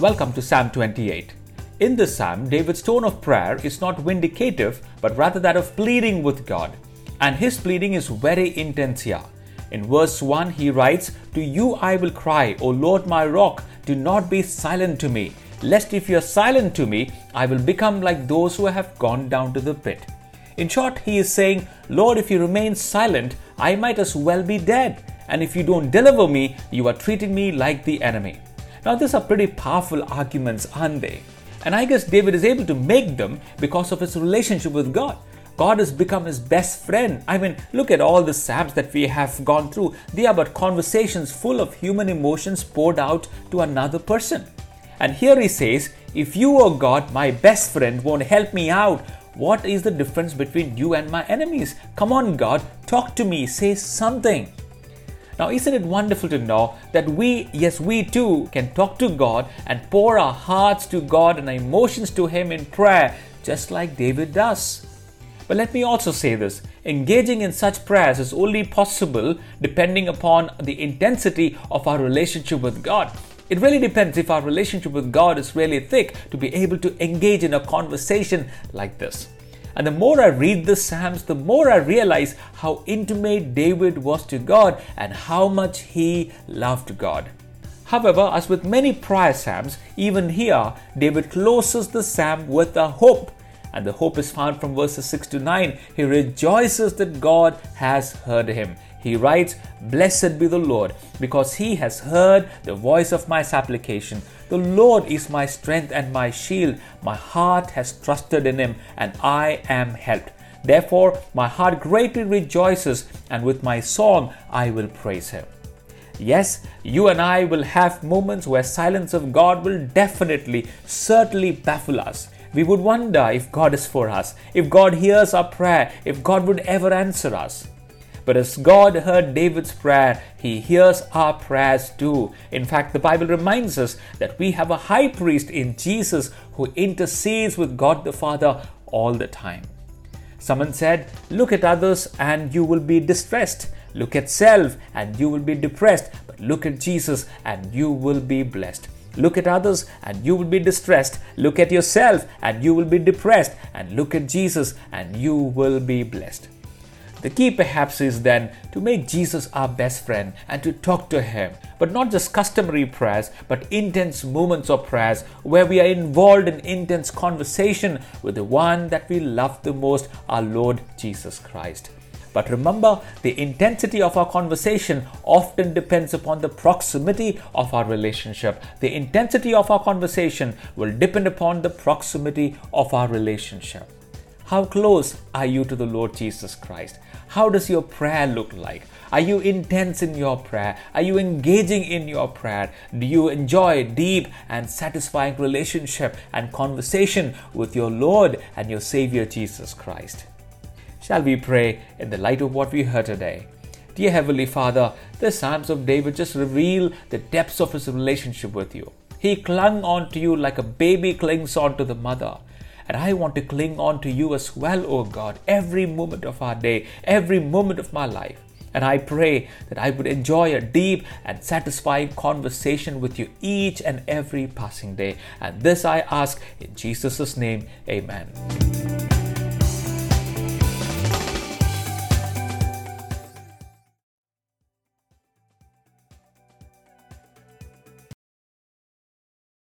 Welcome to Psalm 28. In this psalm, David's tone of prayer is not vindicative, but rather that of pleading with God. And his pleading is very intense here. In verse 1, he writes, To you I will cry, O Lord my rock, do not be silent to me, lest if you are silent to me, I will become like those who have gone down to the pit. In short, he is saying, Lord, if you remain silent, I might as well be dead. And if you don't deliver me, you are treating me like the enemy. Now, these are pretty powerful arguments, aren't they? And I guess David is able to make them because of his relationship with God. God has become his best friend. I mean, look at all the Psalms that we have gone through. They are but conversations full of human emotions poured out to another person. And here he says, If you, O God, my best friend, won't help me out, what is the difference between you and my enemies? Come on, God, talk to me, say something. Now, isn't it wonderful to know that we, yes, we too, can talk to God and pour our hearts to God and our emotions to Him in prayer, just like David does? But let me also say this engaging in such prayers is only possible depending upon the intensity of our relationship with God. It really depends if our relationship with God is really thick to be able to engage in a conversation like this. And the more I read the Psalms, the more I realize how intimate David was to God and how much he loved God. However, as with many prior Psalms, even here, David closes the Psalm with a hope. And the hope is found from verses 6 to 9. He rejoices that God has heard him. He writes, Blessed be the Lord, because he has heard the voice of my supplication. The Lord is my strength and my shield. My heart has trusted in him, and I am helped. Therefore, my heart greatly rejoices, and with my song I will praise him. Yes, you and I will have moments where silence of God will definitely, certainly baffle us. We would wonder if God is for us, if God hears our prayer, if God would ever answer us. But as God heard David's prayer, he hears our prayers too. In fact, the Bible reminds us that we have a high priest in Jesus who intercedes with God the Father all the time. Someone said, Look at others and you will be distressed. Look at self and you will be depressed. But look at Jesus and you will be blessed. Look at others and you will be distressed. Look at yourself and you will be depressed. And look at Jesus and you will be blessed. The key perhaps is then to make Jesus our best friend and to talk to Him, but not just customary prayers, but intense moments of prayers where we are involved in intense conversation with the one that we love the most, our Lord Jesus Christ. But remember, the intensity of our conversation often depends upon the proximity of our relationship. The intensity of our conversation will depend upon the proximity of our relationship. How close are you to the Lord Jesus Christ? How does your prayer look like? Are you intense in your prayer? Are you engaging in your prayer? Do you enjoy deep and satisfying relationship and conversation with your Lord and your Savior Jesus Christ? Shall we pray in the light of what we heard today? Dear Heavenly Father, the Psalms of David just reveal the depths of his relationship with you. He clung on to you like a baby clings on to the mother. And I want to cling on to you as well, O God, every moment of our day, every moment of my life. And I pray that I would enjoy a deep and satisfying conversation with you each and every passing day. And this I ask in Jesus' name, Amen.